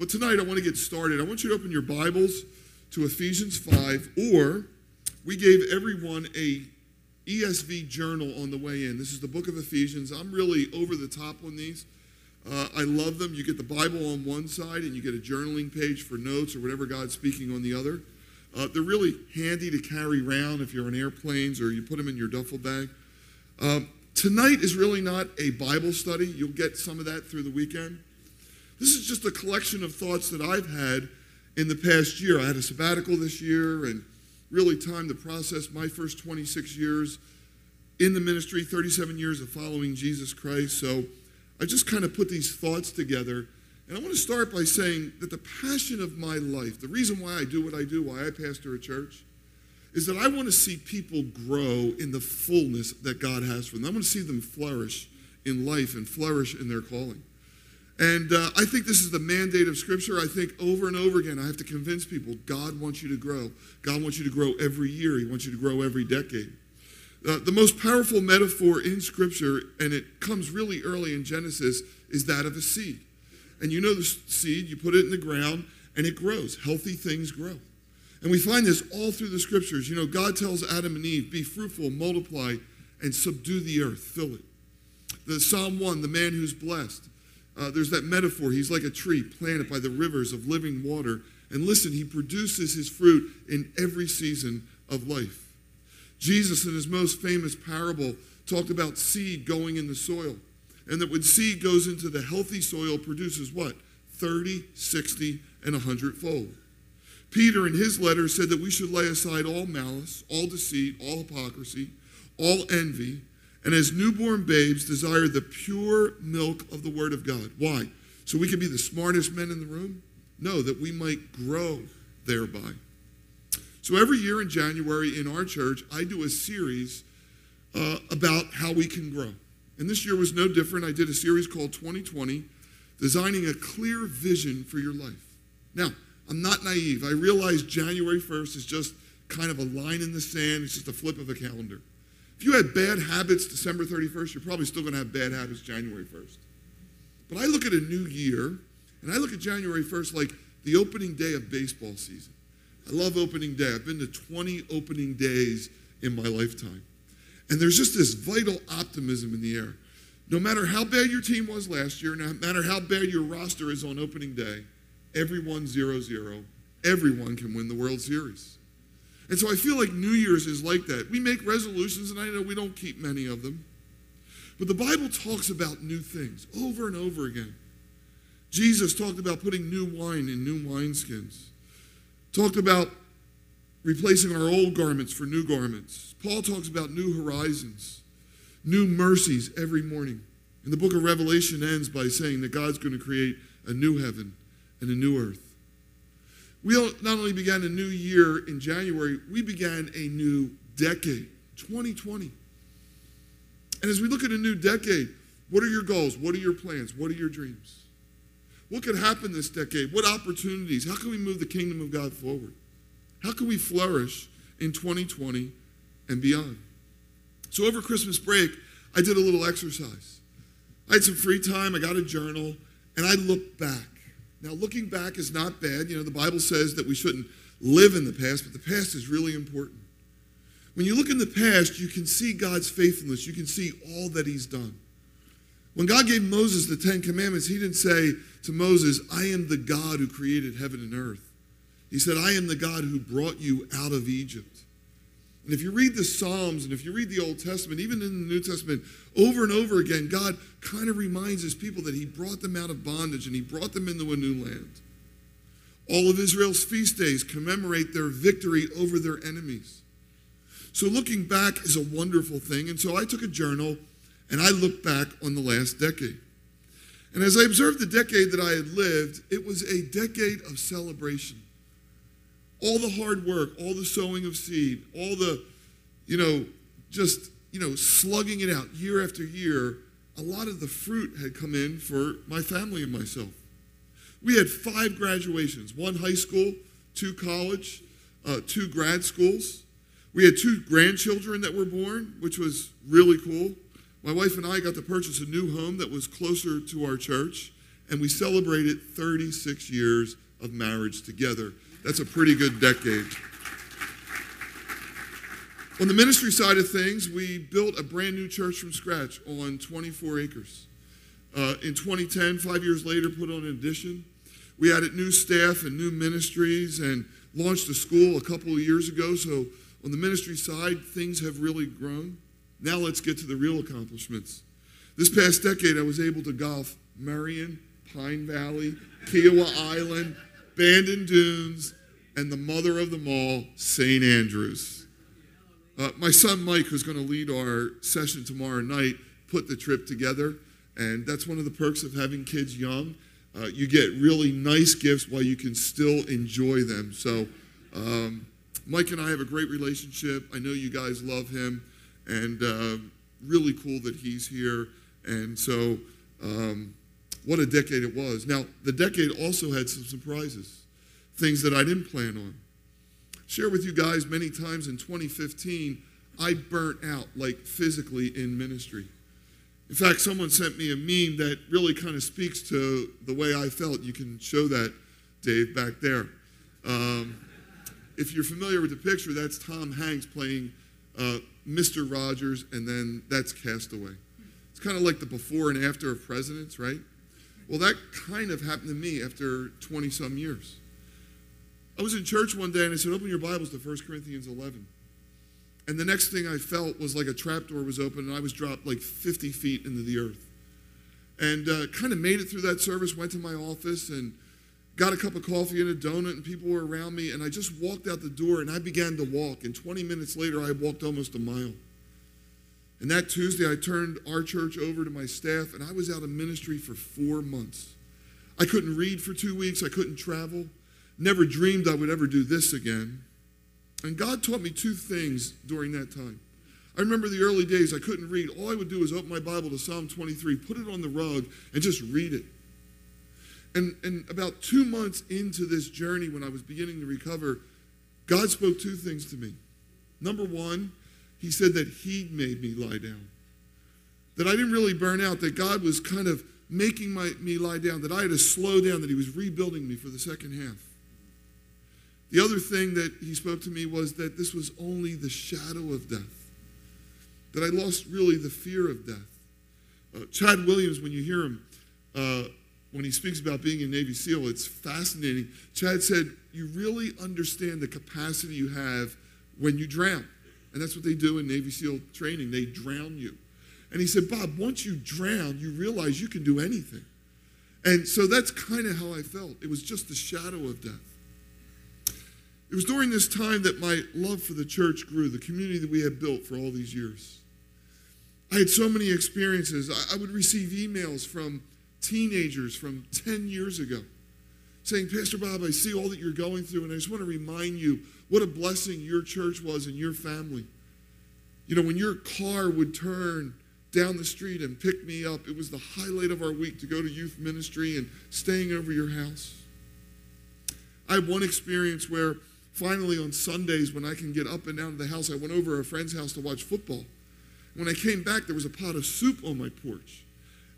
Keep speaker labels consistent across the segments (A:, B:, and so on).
A: But tonight I want to get started. I want you to open your Bibles to Ephesians 5, or we gave everyone a ESV journal on the way in. This is the book of Ephesians. I'm really over the top on these. Uh, I love them. You get the Bible on one side and you get a journaling page for notes or whatever God's speaking on the other. Uh, they're really handy to carry around if you're on airplanes or you put them in your duffel bag. Um, tonight is really not a Bible study. You'll get some of that through the weekend. This is just a collection of thoughts that I've had in the past year. I had a sabbatical this year and really time to process my first 26 years in the ministry, 37 years of following Jesus Christ. So I just kind of put these thoughts together. And I want to start by saying that the passion of my life, the reason why I do what I do, why I pastor a church, is that I want to see people grow in the fullness that God has for them. I want to see them flourish in life and flourish in their calling. And uh, I think this is the mandate of Scripture. I think over and over again, I have to convince people God wants you to grow. God wants you to grow every year, He wants you to grow every decade. Uh, the most powerful metaphor in Scripture, and it comes really early in Genesis, is that of a seed. And you know the seed, you put it in the ground, and it grows. Healthy things grow. And we find this all through the Scriptures. You know, God tells Adam and Eve, be fruitful, multiply, and subdue the earth, fill it. The Psalm 1, the man who's blessed. Uh, there's that metaphor. He's like a tree planted by the rivers of living water. And listen, he produces his fruit in every season of life. Jesus, in his most famous parable, talked about seed going in the soil. And that when seed goes into the healthy soil, produces what? 30, 60, and 100 fold. Peter, in his letter, said that we should lay aside all malice, all deceit, all hypocrisy, all envy, and as newborn babes desire the pure milk of the Word of God. Why? So we can be the smartest men in the room? No, that we might grow thereby. So every year in January in our church, I do a series uh, about how we can grow. And this year was no different. I did a series called 2020, Designing a Clear Vision for Your Life. Now, I'm not naive. I realize January 1st is just kind of a line in the sand, it's just a flip of a calendar. If you had bad habits December 31st, you're probably still going to have bad habits January 1st. But I look at a new year, and I look at January 1st like the opening day of baseball season. I love opening day. I've been to 20 opening days in my lifetime. And there's just this vital optimism in the air. No matter how bad your team was last year, no matter how bad your roster is on opening day, everyone 0 0. Everyone can win the World Series. And so I feel like New Year's is like that. We make resolutions, and I know we don't keep many of them. But the Bible talks about new things over and over again. Jesus talked about putting new wine in new wineskins, talked about replacing our old garments for new garments. Paul talks about new horizons, new mercies every morning. And the book of Revelation ends by saying that God's going to create a new heaven and a new earth. We not only began a new year in January, we began a new decade, 2020. And as we look at a new decade, what are your goals? What are your plans? What are your dreams? What could happen this decade? What opportunities? How can we move the kingdom of God forward? How can we flourish in 2020 and beyond? So, over Christmas break, I did a little exercise. I had some free time, I got a journal, and I looked back. Now, looking back is not bad. You know, the Bible says that we shouldn't live in the past, but the past is really important. When you look in the past, you can see God's faithfulness. You can see all that He's done. When God gave Moses the Ten Commandments, He didn't say to Moses, I am the God who created heaven and earth. He said, I am the God who brought you out of Egypt. And if you read the Psalms and if you read the Old Testament, even in the New Testament, over and over again, God kind of reminds his people that he brought them out of bondage and he brought them into a new land. All of Israel's feast days commemorate their victory over their enemies. So looking back is a wonderful thing. And so I took a journal and I looked back on the last decade. And as I observed the decade that I had lived, it was a decade of celebration all the hard work, all the sowing of seed, all the, you know, just, you know, slugging it out year after year, a lot of the fruit had come in for my family and myself. We had five graduations one high school, two college, uh, two grad schools. We had two grandchildren that were born, which was really cool. My wife and I got to purchase a new home that was closer to our church, and we celebrated 36 years of marriage together. That's a pretty good decade. On the ministry side of things, we built a brand new church from scratch on 24 acres. Uh, in 2010, five years later, put on an addition. We added new staff and new ministries and launched a school a couple of years ago. So, on the ministry side, things have really grown. Now, let's get to the real accomplishments. This past decade, I was able to golf Merion, Pine Valley, Kiawah Island, Bandon Dunes, and the mother of them all, St. Andrews. Uh, my son Mike, who's going to lead our session tomorrow night, put the trip together, and that's one of the perks of having kids young. Uh, you get really nice gifts while you can still enjoy them. So, um, Mike and I have a great relationship. I know you guys love him, and uh, really cool that he's here. And so, um, what a decade it was. Now, the decade also had some surprises, things that I didn't plan on share with you guys many times in 2015, I burnt out, like physically in ministry. In fact, someone sent me a meme that really kind of speaks to the way I felt. You can show that, Dave, back there. Um, if you're familiar with the picture, that's Tom Hanks playing uh, Mr. Rogers, and then that's Castaway. It's kind of like the before and after of presidents, right? Well, that kind of happened to me after 20 some years. I was in church one day and I said, Open your Bibles to 1 Corinthians 11. And the next thing I felt was like a trapdoor was open and I was dropped like 50 feet into the earth. And uh, kind of made it through that service, went to my office and got a cup of coffee and a donut, and people were around me. And I just walked out the door and I began to walk. And 20 minutes later, I walked almost a mile. And that Tuesday, I turned our church over to my staff, and I was out of ministry for four months. I couldn't read for two weeks, I couldn't travel. Never dreamed I would ever do this again. And God taught me two things during that time. I remember the early days, I couldn't read. All I would do was open my Bible to Psalm 23, put it on the rug, and just read it. And, and about two months into this journey, when I was beginning to recover, God spoke two things to me. Number one, He said that He made me lie down. That I didn't really burn out, that God was kind of making my, me lie down, that I had to slow down, that He was rebuilding me for the second half. The other thing that he spoke to me was that this was only the shadow of death, that I lost really the fear of death. Uh, Chad Williams, when you hear him, uh, when he speaks about being a Navy SEAL, it's fascinating. Chad said, You really understand the capacity you have when you drown. And that's what they do in Navy SEAL training. They drown you. And he said, Bob, once you drown, you realize you can do anything. And so that's kind of how I felt. It was just the shadow of death. It was during this time that my love for the church grew, the community that we had built for all these years. I had so many experiences. I would receive emails from teenagers from 10 years ago saying, Pastor Bob, I see all that you're going through, and I just want to remind you what a blessing your church was and your family. You know, when your car would turn down the street and pick me up, it was the highlight of our week to go to youth ministry and staying over your house. I had one experience where finally on Sundays when I can get up and down to the house, I went over to a friend's house to watch football. When I came back, there was a pot of soup on my porch.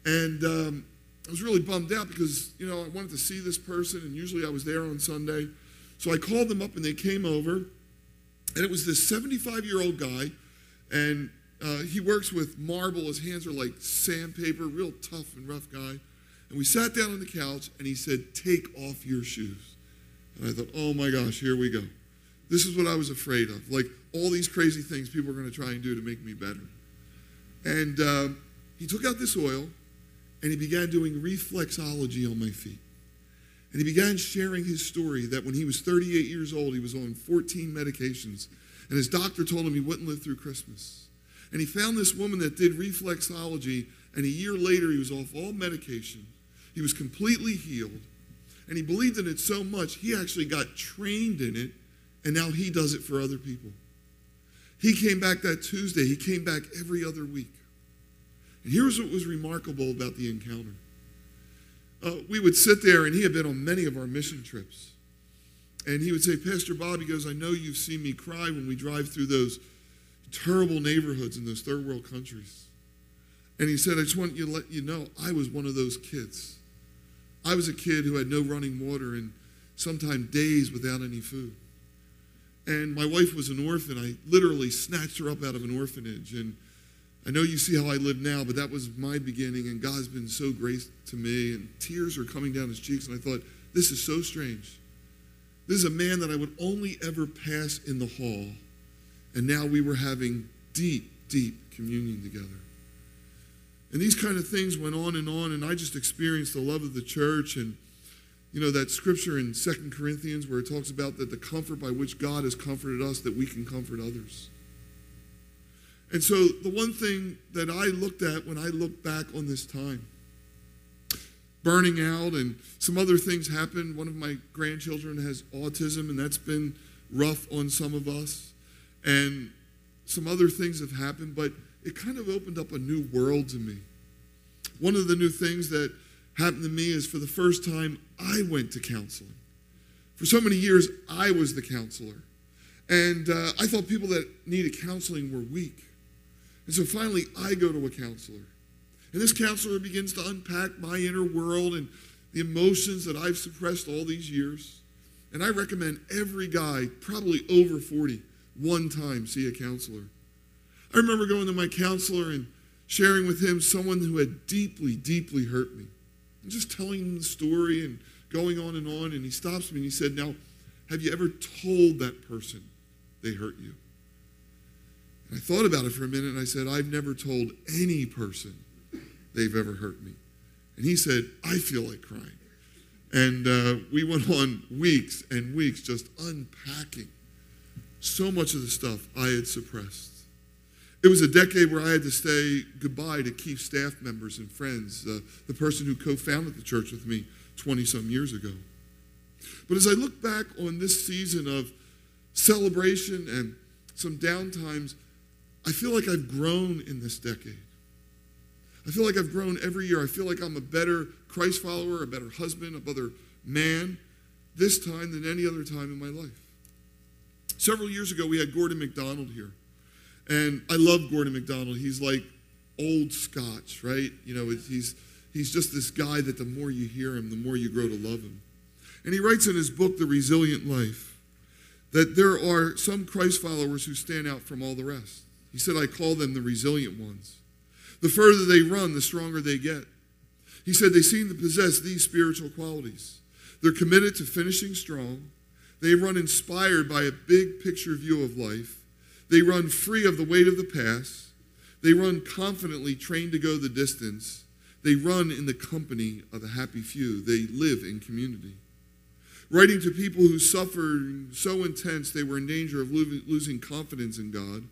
A: And um, I was really bummed out because, you know, I wanted to see this person, and usually I was there on Sunday. So I called them up, and they came over. And it was this 75 year old guy, and uh, he works with marble. His hands are like sandpaper, real tough and rough guy. And we sat down on the couch, and he said, Take off your shoes. And I thought, oh my gosh, here we go. This is what I was afraid of. Like all these crazy things people are going to try and do to make me better. And uh, he took out this oil and he began doing reflexology on my feet. And he began sharing his story that when he was 38 years old, he was on 14 medications. And his doctor told him he wouldn't live through Christmas. And he found this woman that did reflexology, and a year later, he was off all medication. He was completely healed and he believed in it so much, he actually got trained in it, and now he does it for other people. He came back that Tuesday. He came back every other week. And here's what was remarkable about the encounter. Uh, we would sit there, and he had been on many of our mission trips. And he would say, Pastor Bob, he goes, I know you've seen me cry when we drive through those terrible neighborhoods in those third world countries. And he said, I just want you to let you know I was one of those kids. I was a kid who had no running water and sometimes days without any food. And my wife was an orphan. I literally snatched her up out of an orphanage. And I know you see how I live now, but that was my beginning. And God's been so great to me. And tears are coming down his cheeks. And I thought, this is so strange. This is a man that I would only ever pass in the hall. And now we were having deep, deep communion together. And these kind of things went on and on, and I just experienced the love of the church. And, you know, that scripture in Second Corinthians where it talks about that the comfort by which God has comforted us, that we can comfort others. And so the one thing that I looked at when I look back on this time, burning out and some other things happened. One of my grandchildren has autism, and that's been rough on some of us. And some other things have happened, but it kind of opened up a new world to me. One of the new things that happened to me is for the first time, I went to counseling. For so many years, I was the counselor. And uh, I thought people that needed counseling were weak. And so finally, I go to a counselor. And this counselor begins to unpack my inner world and the emotions that I've suppressed all these years. And I recommend every guy, probably over 40, one time see a counselor. I remember going to my counselor and sharing with him someone who had deeply, deeply hurt me. And just telling him the story and going on and on. And he stops me and he said, Now, have you ever told that person they hurt you? And I thought about it for a minute and I said, I've never told any person they've ever hurt me. And he said, I feel like crying. And uh, we went on weeks and weeks just unpacking so much of the stuff I had suppressed. It was a decade where I had to say goodbye to key staff members and friends, uh, the person who co founded the church with me 20 some years ago. But as I look back on this season of celebration and some downtimes, I feel like I've grown in this decade. I feel like I've grown every year. I feel like I'm a better Christ follower, a better husband, a better man this time than any other time in my life. Several years ago, we had Gordon MacDonald here. And I love Gordon MacDonald. He's like old Scotch, right? You know, he's, he's just this guy that the more you hear him, the more you grow to love him. And he writes in his book, The Resilient Life, that there are some Christ followers who stand out from all the rest. He said, I call them the resilient ones. The further they run, the stronger they get. He said they seem to possess these spiritual qualities. They're committed to finishing strong. They run inspired by a big picture view of life. They run free of the weight of the past. They run confidently, trained to go the distance. They run in the company of the happy few. They live in community. Writing to people who suffered so intense they were in danger of losing confidence in God,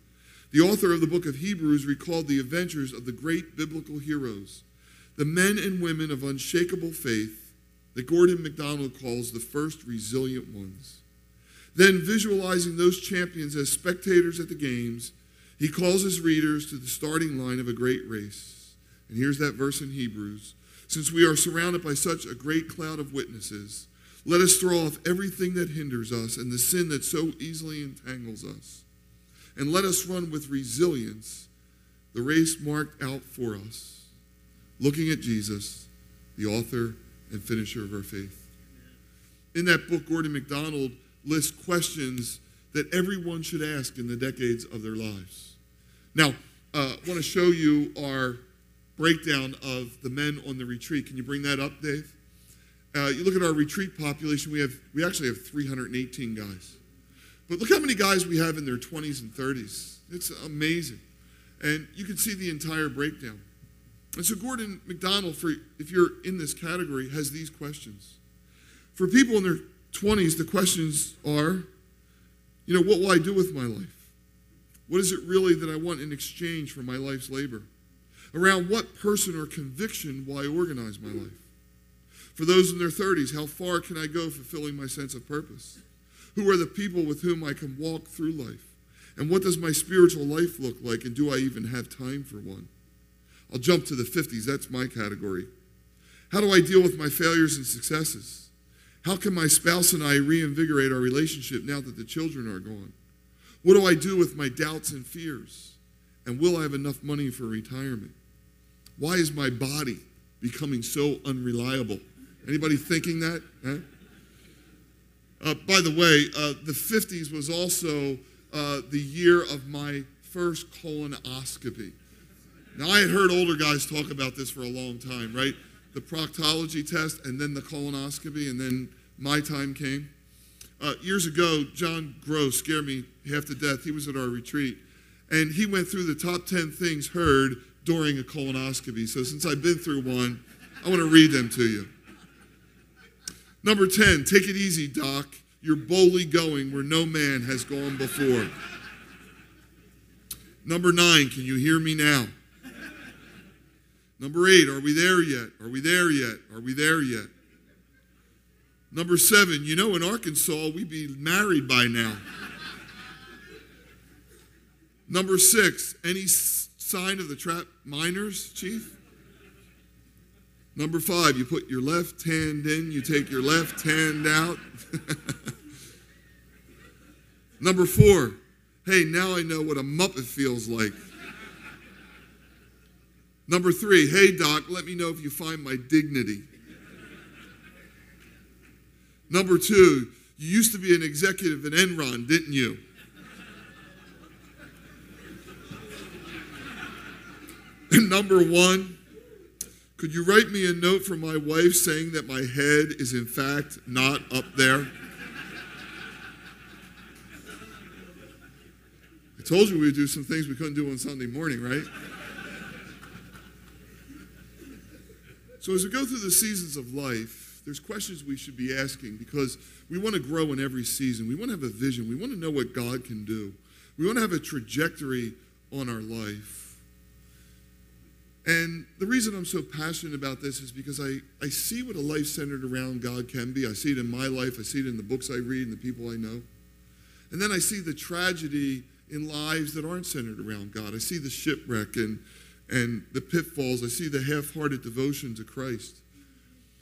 A: the author of the book of Hebrews recalled the adventures of the great biblical heroes, the men and women of unshakable faith that Gordon MacDonald calls the first resilient ones. Then, visualizing those champions as spectators at the games, he calls his readers to the starting line of a great race. And here's that verse in Hebrews Since we are surrounded by such a great cloud of witnesses, let us throw off everything that hinders us and the sin that so easily entangles us and let us run with resilience the race marked out for us, looking at Jesus, the author and finisher of our faith. In that book, Gordon MacDonald lists questions that everyone should ask in the decades of their lives. Now, uh, I want to show you our breakdown of the men on the retreat. Can you bring that up, Dave? Uh, you look at our retreat population, we, have, we actually have 318 guys. But look how many guys we have in their 20s and 30s. It's amazing. And you can see the entire breakdown. And so Gordon MacDonald, for if you're in this category, has these questions. For people in their 20s, the questions are, you know, what will I do with my life? What is it really that I want in exchange for my life's labor? Around what person or conviction will I organize my life? For those in their 30s, how far can I go fulfilling my sense of purpose? Who are the people with whom I can walk through life? And what does my spiritual life look like? And do I even have time for one? I'll jump to the 50s. That's my category. How do I deal with my failures and successes? How can my spouse and I reinvigorate our relationship now that the children are gone? What do I do with my doubts and fears? And will I have enough money for retirement? Why is my body becoming so unreliable Anybody thinking that? Huh? Uh, by the way, uh, the 50s was also uh, the year of my first colonoscopy. Now, I had heard older guys talk about this for a long time, right? The proctology test and then the colonoscopy, and then my time came. Uh, years ago, John Gross scared me half to death. He was at our retreat, and he went through the top 10 things heard during a colonoscopy. So, since I've been through one, I want to read them to you. Number 10, take it easy, Doc. You're boldly going where no man has gone before. Number nine, can you hear me now? Number eight, are we there yet? Are we there yet? Are we there yet? Number seven, you know, in Arkansas, we'd be married by now. Number six, any sign of the trap miners, Chief? Number five, you put your left hand in, you take your left hand out. Number four, hey, now I know what a Muppet feels like. Number three, hey, Doc, let me know if you find my dignity. Number two, you used to be an executive at Enron, didn't you? And number one, could you write me a note from my wife saying that my head is in fact not up there? I told you we would do some things we couldn't do on Sunday morning, right? So, as we go through the seasons of life, there's questions we should be asking because we want to grow in every season. We want to have a vision. We want to know what God can do. We want to have a trajectory on our life. And the reason I'm so passionate about this is because I, I see what a life centered around God can be. I see it in my life, I see it in the books I read and the people I know. And then I see the tragedy in lives that aren't centered around God. I see the shipwreck and and the pitfalls. I see the half hearted devotion to Christ.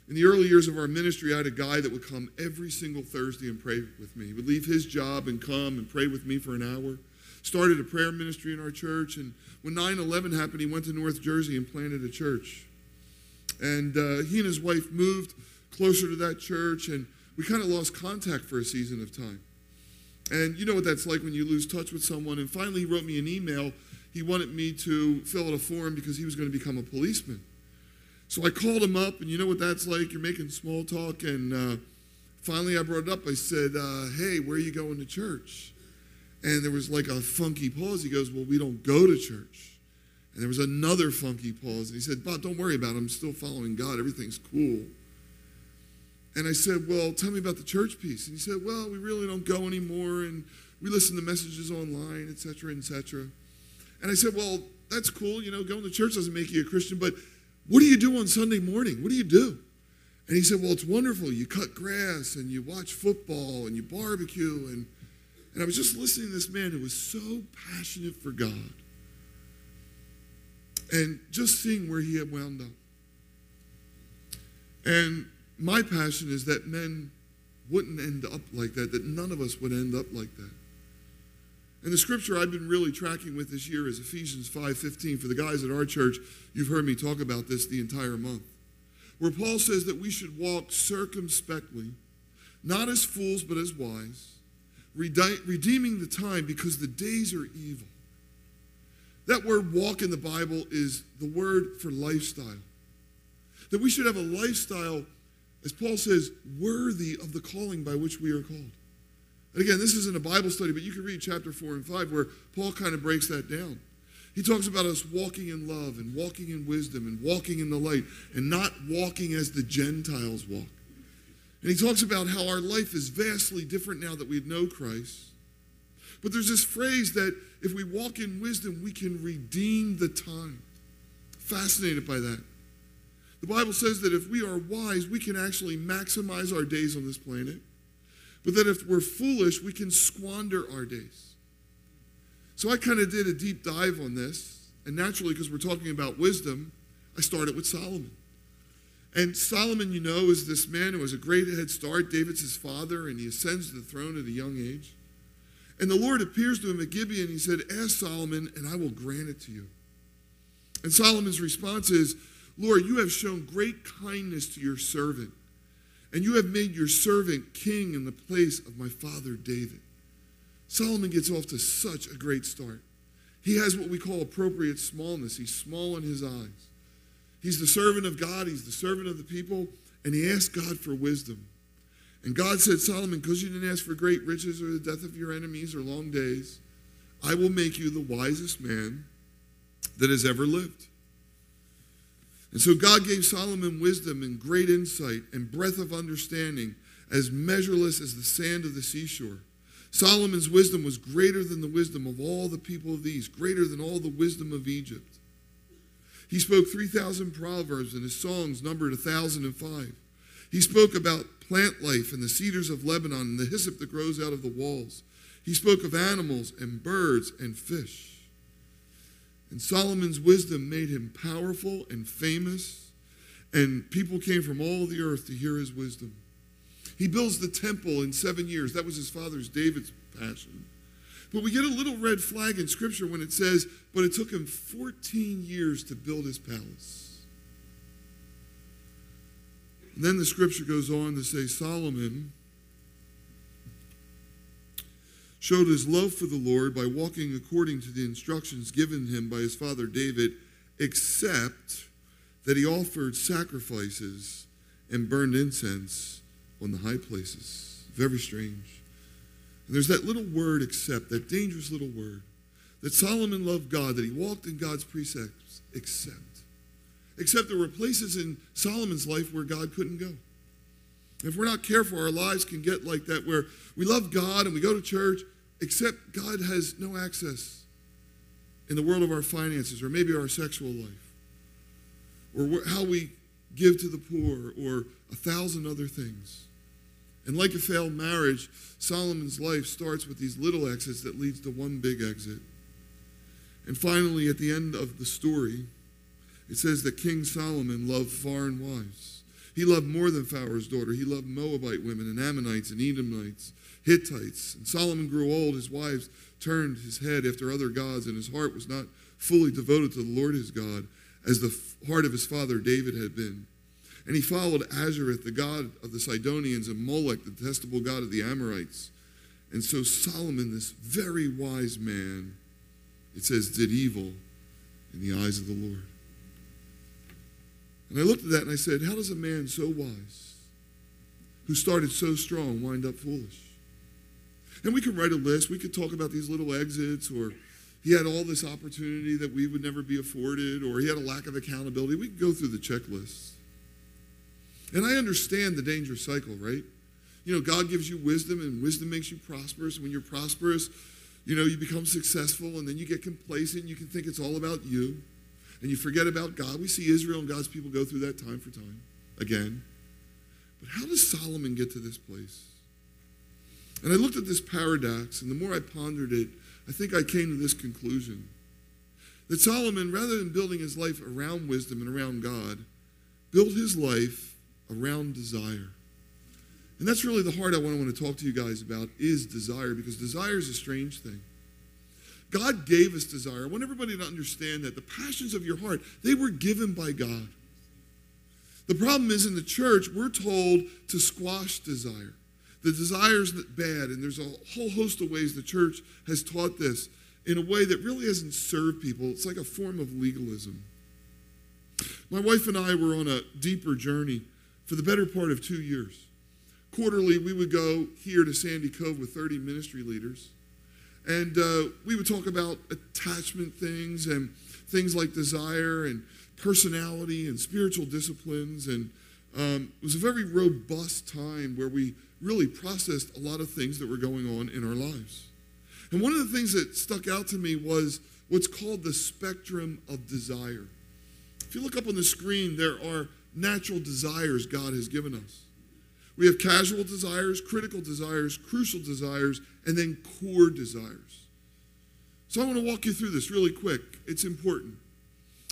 A: In the early years of our ministry, I had a guy that would come every single Thursday and pray with me. He would leave his job and come and pray with me for an hour. Started a prayer ministry in our church, and when 9 11 happened, he went to North Jersey and planted a church. And uh, he and his wife moved closer to that church, and we kind of lost contact for a season of time. And you know what that's like when you lose touch with someone. And finally, he wrote me an email he wanted me to fill out a form because he was going to become a policeman. So I called him up, and you know what that's like? You're making small talk, and uh, finally I brought it up. I said, uh, Hey, where are you going to church? And there was like a funky pause. He goes, Well, we don't go to church. And there was another funky pause. And he said, Bob, don't worry about it. I'm still following God. Everything's cool. And I said, Well, tell me about the church piece. And he said, Well, we really don't go anymore. And we listen to messages online, et cetera, et cetera. And I said, Well, that's cool. You know, going to church doesn't make you a Christian, but what do you do on Sunday morning? What do you do? And he said, Well, it's wonderful. You cut grass and you watch football and you barbecue. And, and I was just listening to this man who was so passionate for God and just seeing where he had wound up. And my passion is that men wouldn't end up like that, that none of us would end up like that. And the scripture I've been really tracking with this year is Ephesians 5:15. For the guys at our church, you've heard me talk about this the entire month. Where Paul says that we should walk circumspectly, not as fools but as wise, redeeming the time because the days are evil. That word walk in the Bible is the word for lifestyle. That we should have a lifestyle, as Paul says, worthy of the calling by which we are called. And again, this isn't a Bible study, but you can read chapter 4 and 5 where Paul kind of breaks that down. He talks about us walking in love and walking in wisdom and walking in the light and not walking as the Gentiles walk. And he talks about how our life is vastly different now that we know Christ. But there's this phrase that if we walk in wisdom, we can redeem the time. Fascinated by that. The Bible says that if we are wise, we can actually maximize our days on this planet but that if we're foolish, we can squander our days. So I kind of did a deep dive on this. And naturally, because we're talking about wisdom, I started with Solomon. And Solomon, you know, is this man who has a great head start. David's his father, and he ascends to the throne at a young age. And the Lord appears to him at Gibeon. He said, Ask Solomon, and I will grant it to you. And Solomon's response is, Lord, you have shown great kindness to your servant and you have made your servant king in the place of my father David. Solomon gets off to such a great start. He has what we call appropriate smallness. He's small in his eyes. He's the servant of God, he's the servant of the people, and he asked God for wisdom. And God said, Solomon, because you didn't ask for great riches or the death of your enemies or long days, I will make you the wisest man that has ever lived. And so God gave Solomon wisdom and great insight and breadth of understanding as measureless as the sand of the seashore. Solomon's wisdom was greater than the wisdom of all the people of these, greater than all the wisdom of Egypt. He spoke 3,000 proverbs, and his songs numbered 1,005. He spoke about plant life and the cedars of Lebanon and the hyssop that grows out of the walls. He spoke of animals and birds and fish. And Solomon's wisdom made him powerful and famous, and people came from all the earth to hear his wisdom. He builds the temple in seven years. That was his father's David's passion. But we get a little red flag in Scripture when it says, but it took him 14 years to build his palace. And then the Scripture goes on to say, Solomon showed his love for the Lord by walking according to the instructions given him by his father David, except that he offered sacrifices and burned incense on the high places. Very strange. And there's that little word, except, that dangerous little word, that Solomon loved God, that he walked in God's precepts, except. Except there were places in Solomon's life where God couldn't go. If we're not careful, our lives can get like that where we love God and we go to church, except God has no access in the world of our finances or maybe our sexual life or how we give to the poor or a thousand other things. And like a failed marriage, Solomon's life starts with these little exits that leads to one big exit. And finally, at the end of the story, it says that King Solomon loved foreign wives. He loved more than Pharaoh's daughter. He loved Moabite women and Ammonites and Edomites, Hittites. And Solomon grew old. His wives turned his head after other gods, and his heart was not fully devoted to the Lord his God as the heart of his father David had been. And he followed Ashtoreth, the god of the Sidonians, and Molech, the detestable god of the Amorites. And so Solomon, this very wise man, it says, did evil in the eyes of the Lord. And I looked at that and I said, How does a man so wise, who started so strong, wind up foolish? And we could write a list. We could talk about these little exits, or he had all this opportunity that we would never be afforded, or he had a lack of accountability. We could go through the checklists. And I understand the dangerous cycle, right? You know, God gives you wisdom, and wisdom makes you prosperous. When you're prosperous, you know, you become successful, and then you get complacent. You can think it's all about you, and you forget about God. We see Israel and God's people go through that time for time again. But how does Solomon get to this place? And I looked at this paradox, and the more I pondered it, I think I came to this conclusion that Solomon, rather than building his life around wisdom and around God, built his life around desire. And that's really the heart I want, to talk to you guys about is desire because desire is a strange thing. God gave us desire. I want everybody to understand that the passions of your heart, they were given by God. The problem is in the church, we're told to squash desire. The desire is bad, and there's a whole host of ways the church has taught this in a way that really hasn't served people. It's like a form of legalism. My wife and I were on a deeper journey for the better part of two years. Quarterly, we would go here to Sandy Cove with 30 ministry leaders, and uh, we would talk about attachment things and things like desire and personality and spiritual disciplines. And um, it was a very robust time where we really processed a lot of things that were going on in our lives. And one of the things that stuck out to me was what's called the spectrum of desire. If you look up on the screen, there are natural desires God has given us. We have casual desires, critical desires, crucial desires, and then core desires. So I want to walk you through this really quick. It's important.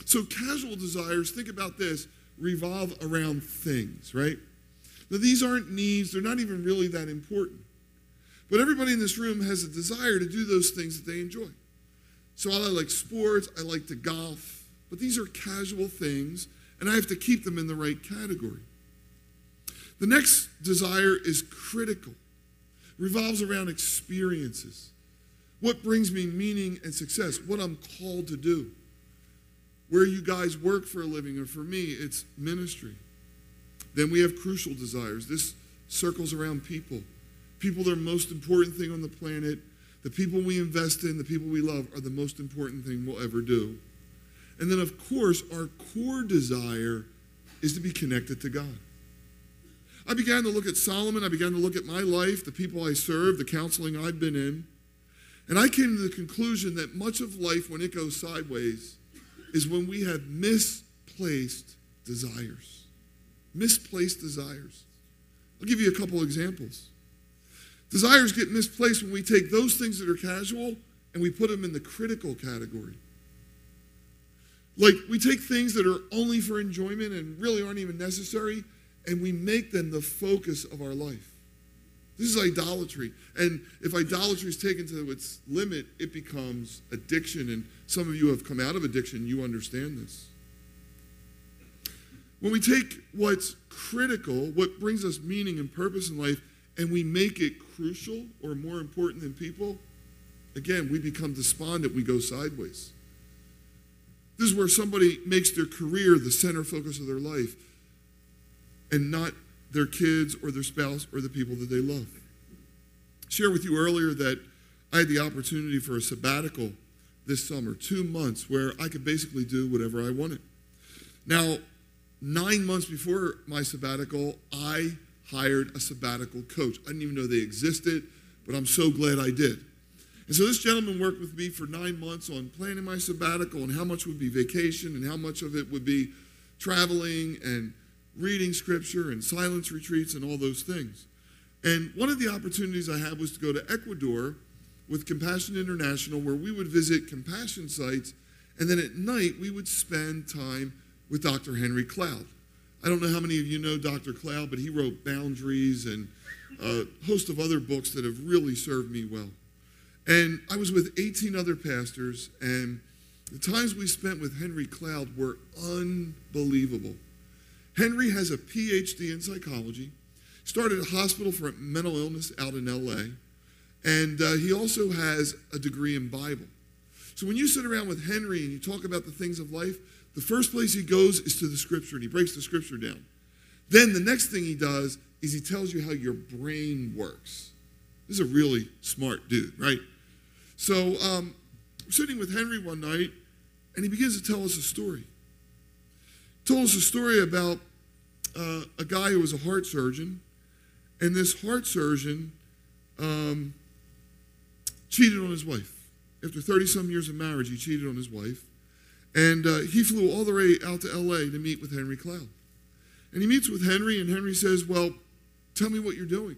A: So, casual desires, think about this, revolve around things, right? Now, these aren't needs, they're not even really that important. But everybody in this room has a desire to do those things that they enjoy. So, I like sports, I like to golf, but these are casual things and I have to keep them in the right category. The next desire is critical, revolves around experiences. What brings me meaning and success? What I'm called to do. Where you guys work for a living, or for me, it's ministry. Then we have crucial desires. This circles around people. People are the most important thing on the planet. The people we invest in, the people we love, are the most important thing we'll ever do. And then, of course, our core desire is to be connected to God. I began to look at Solomon. I began to look at my life, the people I serve, the counseling I've been in. And I came to the conclusion that much of life, when it goes sideways, is when we have misplaced desires. Misplaced desires. I'll give you a couple examples. Desires get misplaced when we take those things that are casual and we put them in the critical category. Like we take things that are only for enjoyment and really aren't even necessary, and we make them the focus of our life. This is idolatry. And if idolatry is taken to its limit, it becomes addiction. And some of you have come out of addiction, you understand this. When we take what's critical, what brings us meaning and purpose in life, and we make it crucial or more important than people, again, we become despondent, we go sideways. This is where somebody makes their career the center focus of their life and not their kids or their spouse or the people that they love. Share with you earlier that I had the opportunity for a sabbatical this summer, two months, where I could basically do whatever I wanted. Now, nine months before my sabbatical, I hired a sabbatical coach. I didn't even know they existed, but I'm so glad I did. And so this gentleman worked with me for nine months on planning my sabbatical and how much would be vacation and how much of it would be traveling and reading scripture and silence retreats and all those things. And one of the opportunities I had was to go to Ecuador with Compassion International, where we would visit compassion sites, and then at night we would spend time with Dr. Henry Cloud. I don't know how many of you know Dr. Cloud, but he wrote Boundaries and a host of other books that have really served me well. And I was with 18 other pastors, and the times we spent with Henry Cloud were unbelievable. Henry has a PhD in psychology, started a hospital for mental illness out in LA, and uh, he also has a degree in Bible. So when you sit around with Henry and you talk about the things of life, the first place he goes is to the scripture and he breaks the scripture down. Then the next thing he does is he tells you how your brain works. This is a really smart dude, right? So um, we're sitting with Henry one night and he begins to tell us a story. He told us a story about uh, a guy who was a heart surgeon, and this heart surgeon um, cheated on his wife. After 30 some years of marriage, he cheated on his wife. And uh, he flew all the way out to LA to meet with Henry Cloud. And he meets with Henry, and Henry says, Well, tell me what you're doing.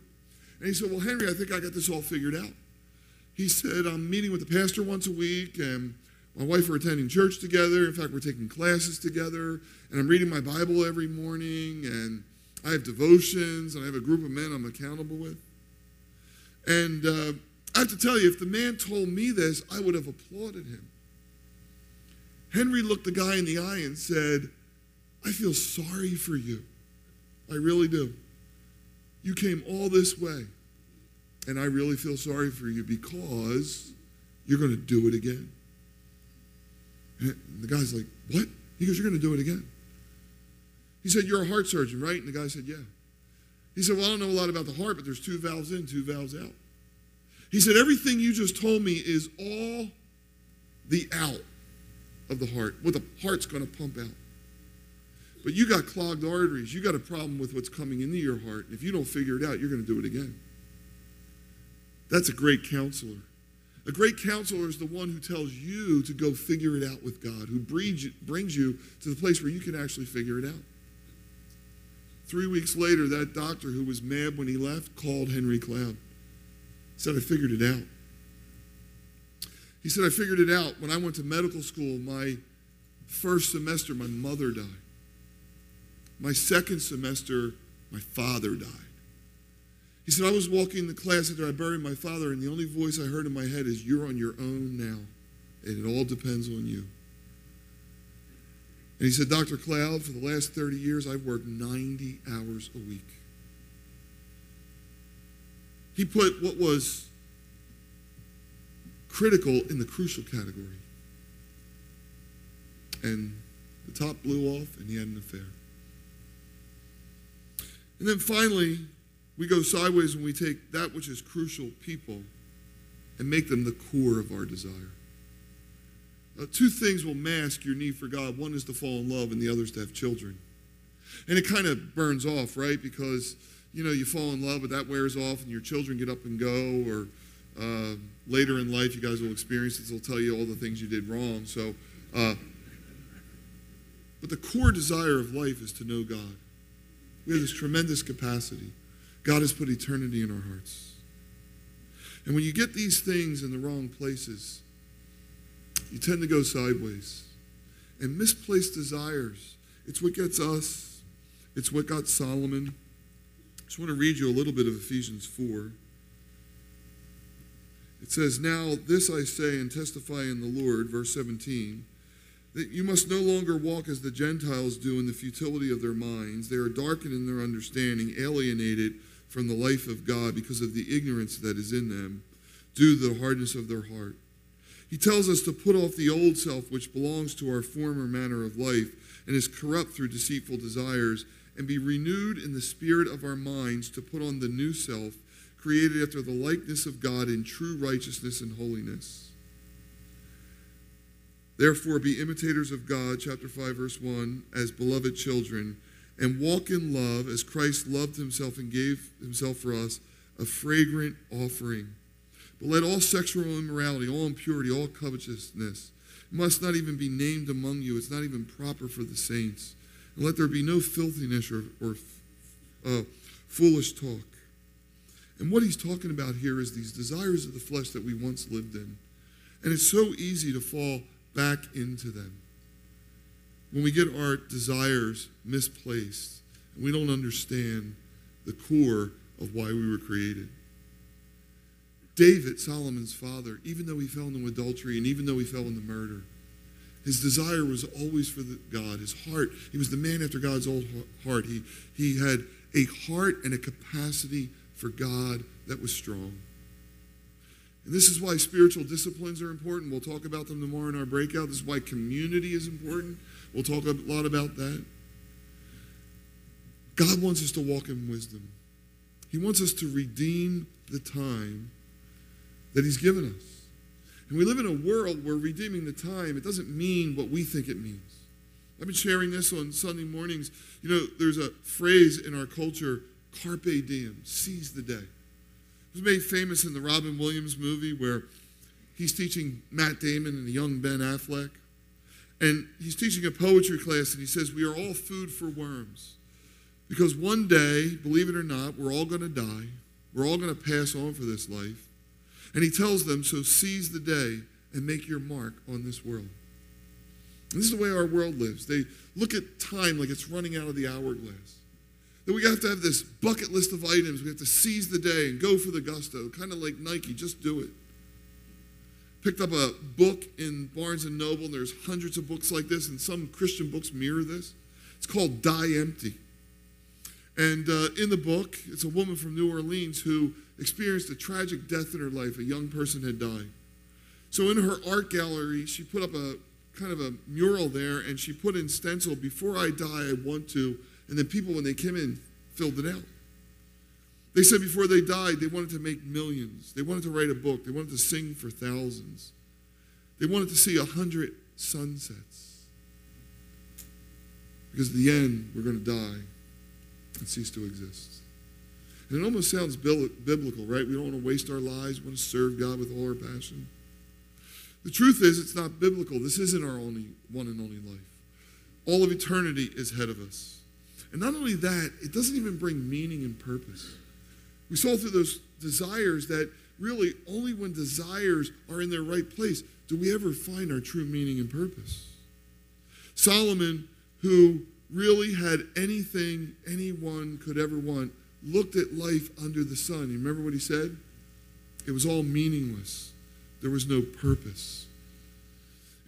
A: And he said, Well, Henry, I think I got this all figured out. He said, I'm meeting with the pastor once a week, and my wife are attending church together. In fact, we're taking classes together, and I'm reading my Bible every morning, and I have devotions, and I have a group of men I'm accountable with. And uh, I have to tell you, if the man told me this, I would have applauded him. Henry looked the guy in the eye and said, I feel sorry for you. I really do. You came all this way, and I really feel sorry for you because you're going to do it again. And the guy's like, What? He goes, You're going to do it again. He said, You're a heart surgeon, right? And the guy said, Yeah. He said, Well, I don't know a lot about the heart, but there's two valves in, two valves out. He said, Everything you just told me is all the out of the heart, what the heart's going to pump out. But you got clogged arteries. You got a problem with what's coming into your heart. If you don't figure it out, you're going to do it again. That's a great counselor. A great counselor is the one who tells you to go figure it out with God, who brings you to the place where you can actually figure it out. Three weeks later, that doctor who was mad when he left called Henry Cloud. Said, I figured it out. He said, I figured it out. When I went to medical school, my first semester, my mother died. My second semester, my father died. He said, I was walking the class after I buried my father, and the only voice I heard in my head is, You're on your own now, and it all depends on you. And he said, Dr. Cloud, for the last 30 years, I've worked 90 hours a week. He put what was critical in the crucial category. And the top blew off, and he had an affair. And then finally, we go sideways and we take that which is crucial people and make them the core of our desire. Uh, two things will mask your need for God. One is to fall in love, and the other is to have children. And it kind of burns off, right? Because, you know, you fall in love, but that wears off, and your children get up and go, or uh, later in life, you guys will experience this. They'll tell you all the things you did wrong. So, uh, but the core desire of life is to know God. We have this tremendous capacity. God has put eternity in our hearts. And when you get these things in the wrong places, you tend to go sideways. And misplaced desires, it's what gets us, it's what got Solomon. I just want to read you a little bit of Ephesians 4. It says, Now this I say and testify in the Lord, verse 17, that you must no longer walk as the Gentiles do in the futility of their minds. They are darkened in their understanding, alienated from the life of God because of the ignorance that is in them, due to the hardness of their heart. He tells us to put off the old self, which belongs to our former manner of life and is corrupt through deceitful desires, and be renewed in the spirit of our minds to put on the new self, created after the likeness of God in true righteousness and holiness. Therefore, be imitators of God, chapter 5, verse 1, as beloved children, and walk in love as Christ loved himself and gave himself for us, a fragrant offering but let all sexual immorality, all impurity, all covetousness must not even be named among you. It's not even proper for the saints. And let there be no filthiness or, or uh, foolish talk. And what he's talking about here is these desires of the flesh that we once lived in. And it's so easy to fall back into them. When we get our desires misplaced and we don't understand the core of why we were created. David, Solomon's father, even though he fell into adultery and even though he fell into murder, his desire was always for God. His heart, he was the man after God's own heart. He, he had a heart and a capacity for God that was strong. And this is why spiritual disciplines are important. We'll talk about them tomorrow in our breakout. This is why community is important. We'll talk a lot about that. God wants us to walk in wisdom. He wants us to redeem the time that He's given us. And we live in a world where redeeming the time, it doesn't mean what we think it means. I've been sharing this on Sunday mornings. You know, there's a phrase in our culture, carpe diem, seize the day. It was made famous in the Robin Williams movie where he's teaching Matt Damon and the young Ben Affleck. And he's teaching a poetry class, and he says, We are all food for worms. Because one day, believe it or not, we're all going to die. We're all going to pass on for this life. And he tells them, So seize the day and make your mark on this world. And this is the way our world lives. They look at time like it's running out of the hourglass. That we have to have this bucket list of items. We have to seize the day and go for the gusto, kind of like Nike, just do it. Picked up a book in Barnes and Noble, and there's hundreds of books like this, and some Christian books mirror this. It's called Die Empty. And uh, in the book, it's a woman from New Orleans who experienced a tragic death in her life. A young person had died. So in her art gallery, she put up a kind of a mural there and she put in stencil, Before I die, I want to. And then people, when they came in, filled it out. They said before they died, they wanted to make millions. They wanted to write a book. They wanted to sing for thousands. They wanted to see a hundred sunsets. Because at the end, we're going to die and cease to exist. And it almost sounds biblical, right? We don't want to waste our lives. We want to serve God with all our passion. The truth is, it's not biblical. This isn't our only one and only life. All of eternity is ahead of us. And not only that, it doesn't even bring meaning and purpose. We saw through those desires that really only when desires are in their right place do we ever find our true meaning and purpose. Solomon, who really had anything anyone could ever want, looked at life under the sun. You remember what he said? It was all meaningless, there was no purpose.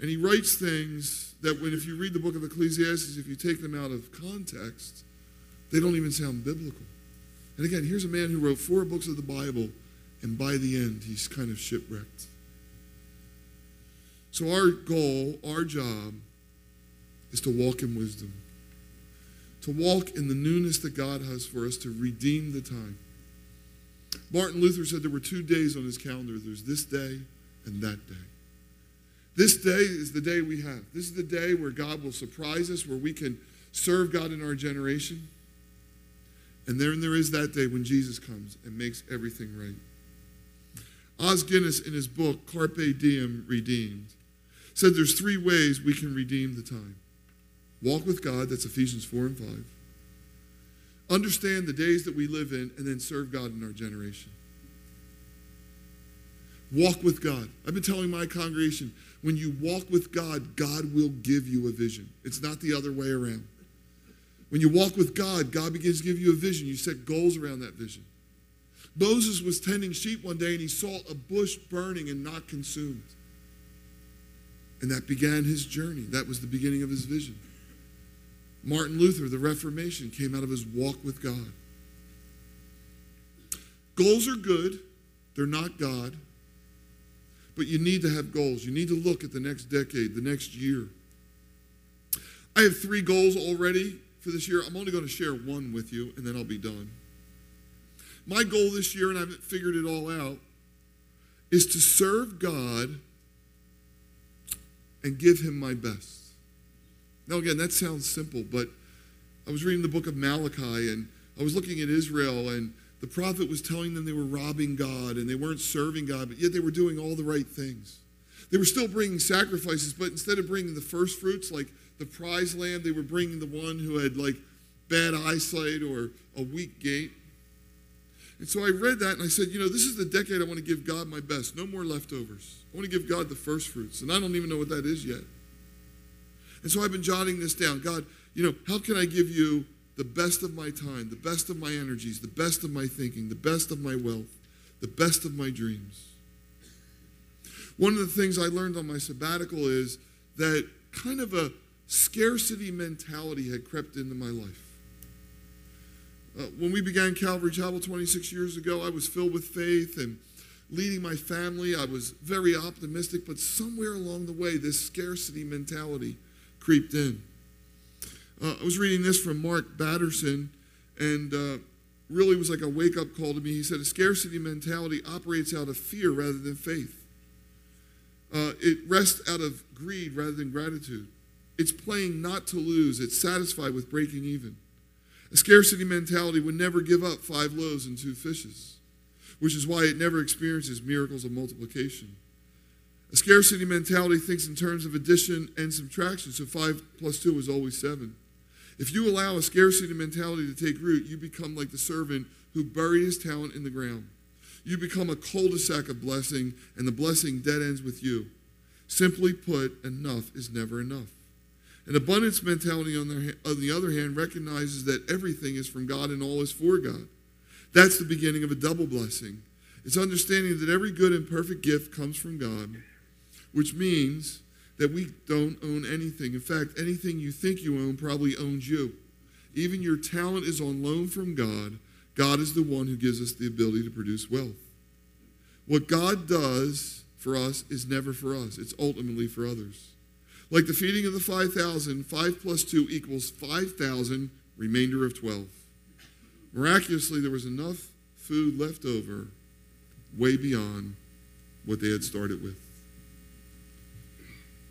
A: And he writes things that, when if you read the book of Ecclesiastes, if you take them out of context, they don't even sound biblical. And again, here's a man who wrote four books of the Bible And by the end, he's kind of shipwrecked. So, our goal, our job, is to walk in wisdom, to walk in the newness that God has for us, to redeem the time. Martin Luther said there were two days on his calendar there's this day and that day. This day is the day we have. This is the day where God will surprise us, where we can serve God in our generation. And then there is that day when Jesus comes and makes everything right. Os Guinness, in his book, Carpe Diem Redeemed, said there's three ways we can redeem the time walk with God, that's Ephesians 4 and 5. Understand the days that we live in, and then serve God in our generation. Walk with God. I've been telling my congregation when you walk with God, God will give you a vision. It's not the other way around. When you walk with God, God begins to give you a vision. You set goals around that vision. Moses was tending sheep one day and he saw a bush burning and not consumed. And that began his journey. That was the beginning of his vision. Martin Luther, the Reformation, came out of his walk with God. Goals are good, they're not God. But you need to have goals. You need to look at the next decade, the next year. I have three goals already for this year. I'm only going to share one with you, and then I'll be done. My goal this year, and I haven't figured it all out, is to serve God and give Him my best. Now, again, that sounds simple, but I was reading the book of Malachi, and I was looking at Israel, and the prophet was telling them they were robbing God and they weren't serving God, but yet they were doing all the right things. They were still bringing sacrifices, but instead of bringing the first fruits, like the prize lamb, they were bringing the one who had like bad eyesight or a weak gait. And so I read that and I said, you know, this is the decade I want to give God my best. No more leftovers. I want to give God the first fruits. And I don't even know what that is yet. And so I've been jotting this down. God, you know, how can I give you the best of my time, the best of my energies, the best of my thinking, the best of my wealth, the best of my dreams. One of the things I learned on my sabbatical is that kind of a scarcity mentality had crept into my life. Uh, when we began Calvary Chapel 26 years ago, I was filled with faith and leading my family. I was very optimistic, but somewhere along the way, this scarcity mentality creeped in. Uh, I was reading this from Mark Batterson, and uh, really was like a wake up call to me. He said, A scarcity mentality operates out of fear rather than faith, uh, it rests out of greed rather than gratitude. It's playing not to lose, it's satisfied with breaking even. A scarcity mentality would never give up five loaves and two fishes, which is why it never experiences miracles of multiplication. A scarcity mentality thinks in terms of addition and subtraction, so five plus two is always seven. If you allow a scarcity mentality to take root, you become like the servant who buries his talent in the ground. You become a cul de sac of blessing, and the blessing dead ends with you. Simply put, enough is never enough. An abundance mentality, on the, on the other hand, recognizes that everything is from God and all is for God. That's the beginning of a double blessing. It's understanding that every good and perfect gift comes from God, which means that we don't own anything. In fact, anything you think you own probably owns you. Even your talent is on loan from God. God is the one who gives us the ability to produce wealth. What God does for us is never for us, it's ultimately for others. Like the feeding of the 5,000, 5 plus 2 equals 5,000, remainder of 12. Miraculously, there was enough food left over, way beyond what they had started with.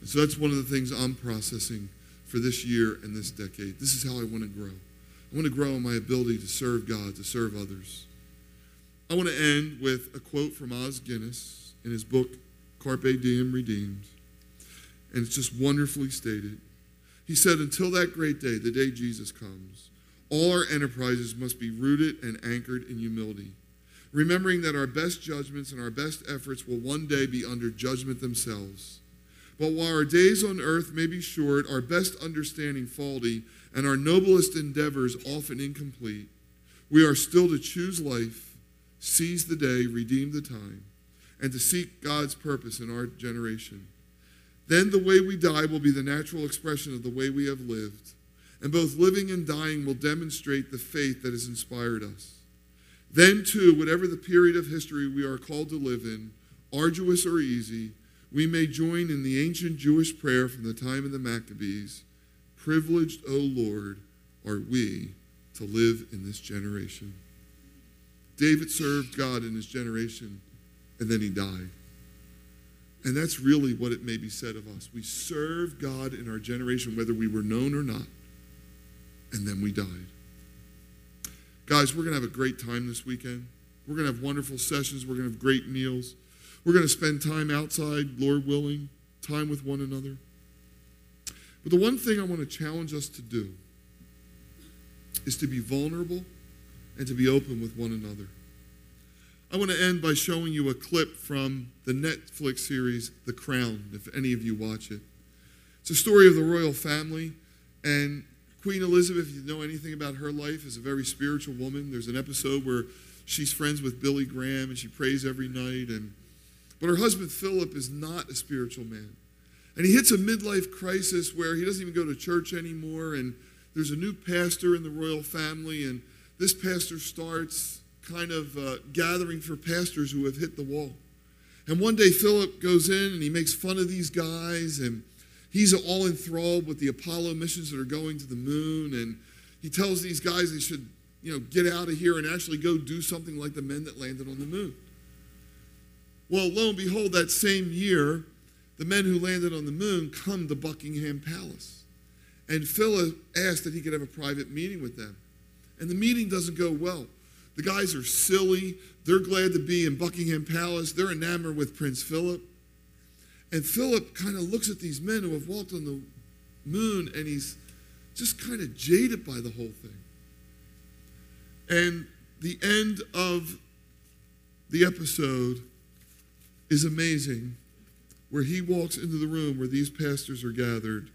A: So that's one of the things I'm processing for this year and this decade. This is how I want to grow. I want to grow in my ability to serve God, to serve others. I want to end with a quote from Os Guinness in his book, Carpe Diem Redeemed. And it's just wonderfully stated. He said, Until that great day, the day Jesus comes, all our enterprises must be rooted and anchored in humility, remembering that our best judgments and our best efforts will one day be under judgment themselves. But while our days on earth may be short, our best understanding faulty, and our noblest endeavors often incomplete, we are still to choose life, seize the day, redeem the time, and to seek God's purpose in our generation. Then the way we die will be the natural expression of the way we have lived, and both living and dying will demonstrate the faith that has inspired us. Then, too, whatever the period of history we are called to live in, arduous or easy, we may join in the ancient Jewish prayer from the time of the Maccabees Privileged, O Lord, are we to live in this generation. David served God in his generation, and then he died. And that's really what it may be said of us. We served God in our generation, whether we were known or not, and then we died. Guys, we're going to have a great time this weekend. We're going to have wonderful sessions. We're going to have great meals. We're going to spend time outside, Lord willing, time with one another. But the one thing I want to challenge us to do is to be vulnerable and to be open with one another. I want to end by showing you a clip from the Netflix series The Crown, if any of you watch it. It's a story of the royal family, and Queen Elizabeth, if you know anything about her life, is a very spiritual woman. There's an episode where she's friends with Billy Graham and she prays every night, and but her husband Philip is not a spiritual man. And he hits a midlife crisis where he doesn't even go to church anymore, and there's a new pastor in the royal family, and this pastor starts kind of uh, gathering for pastors who have hit the wall. And one day Philip goes in and he makes fun of these guys, and he's all enthralled with the Apollo missions that are going to the moon, and he tells these guys they should, you know, get out of here and actually go do something like the men that landed on the moon. Well, lo and behold, that same year, the men who landed on the moon come to Buckingham Palace. And Philip asked that he could have a private meeting with them. And the meeting doesn't go well. The guys are silly. They're glad to be in Buckingham Palace. They're enamored with Prince Philip. And Philip kind of looks at these men who have walked on the moon and he's just kind of jaded by the whole thing. And the end of the episode is amazing where he walks into the room where these pastors are gathered,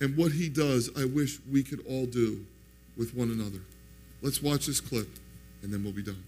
A: and what he does, I wish we could all do with one another. Let's watch this clip, and then we'll be done.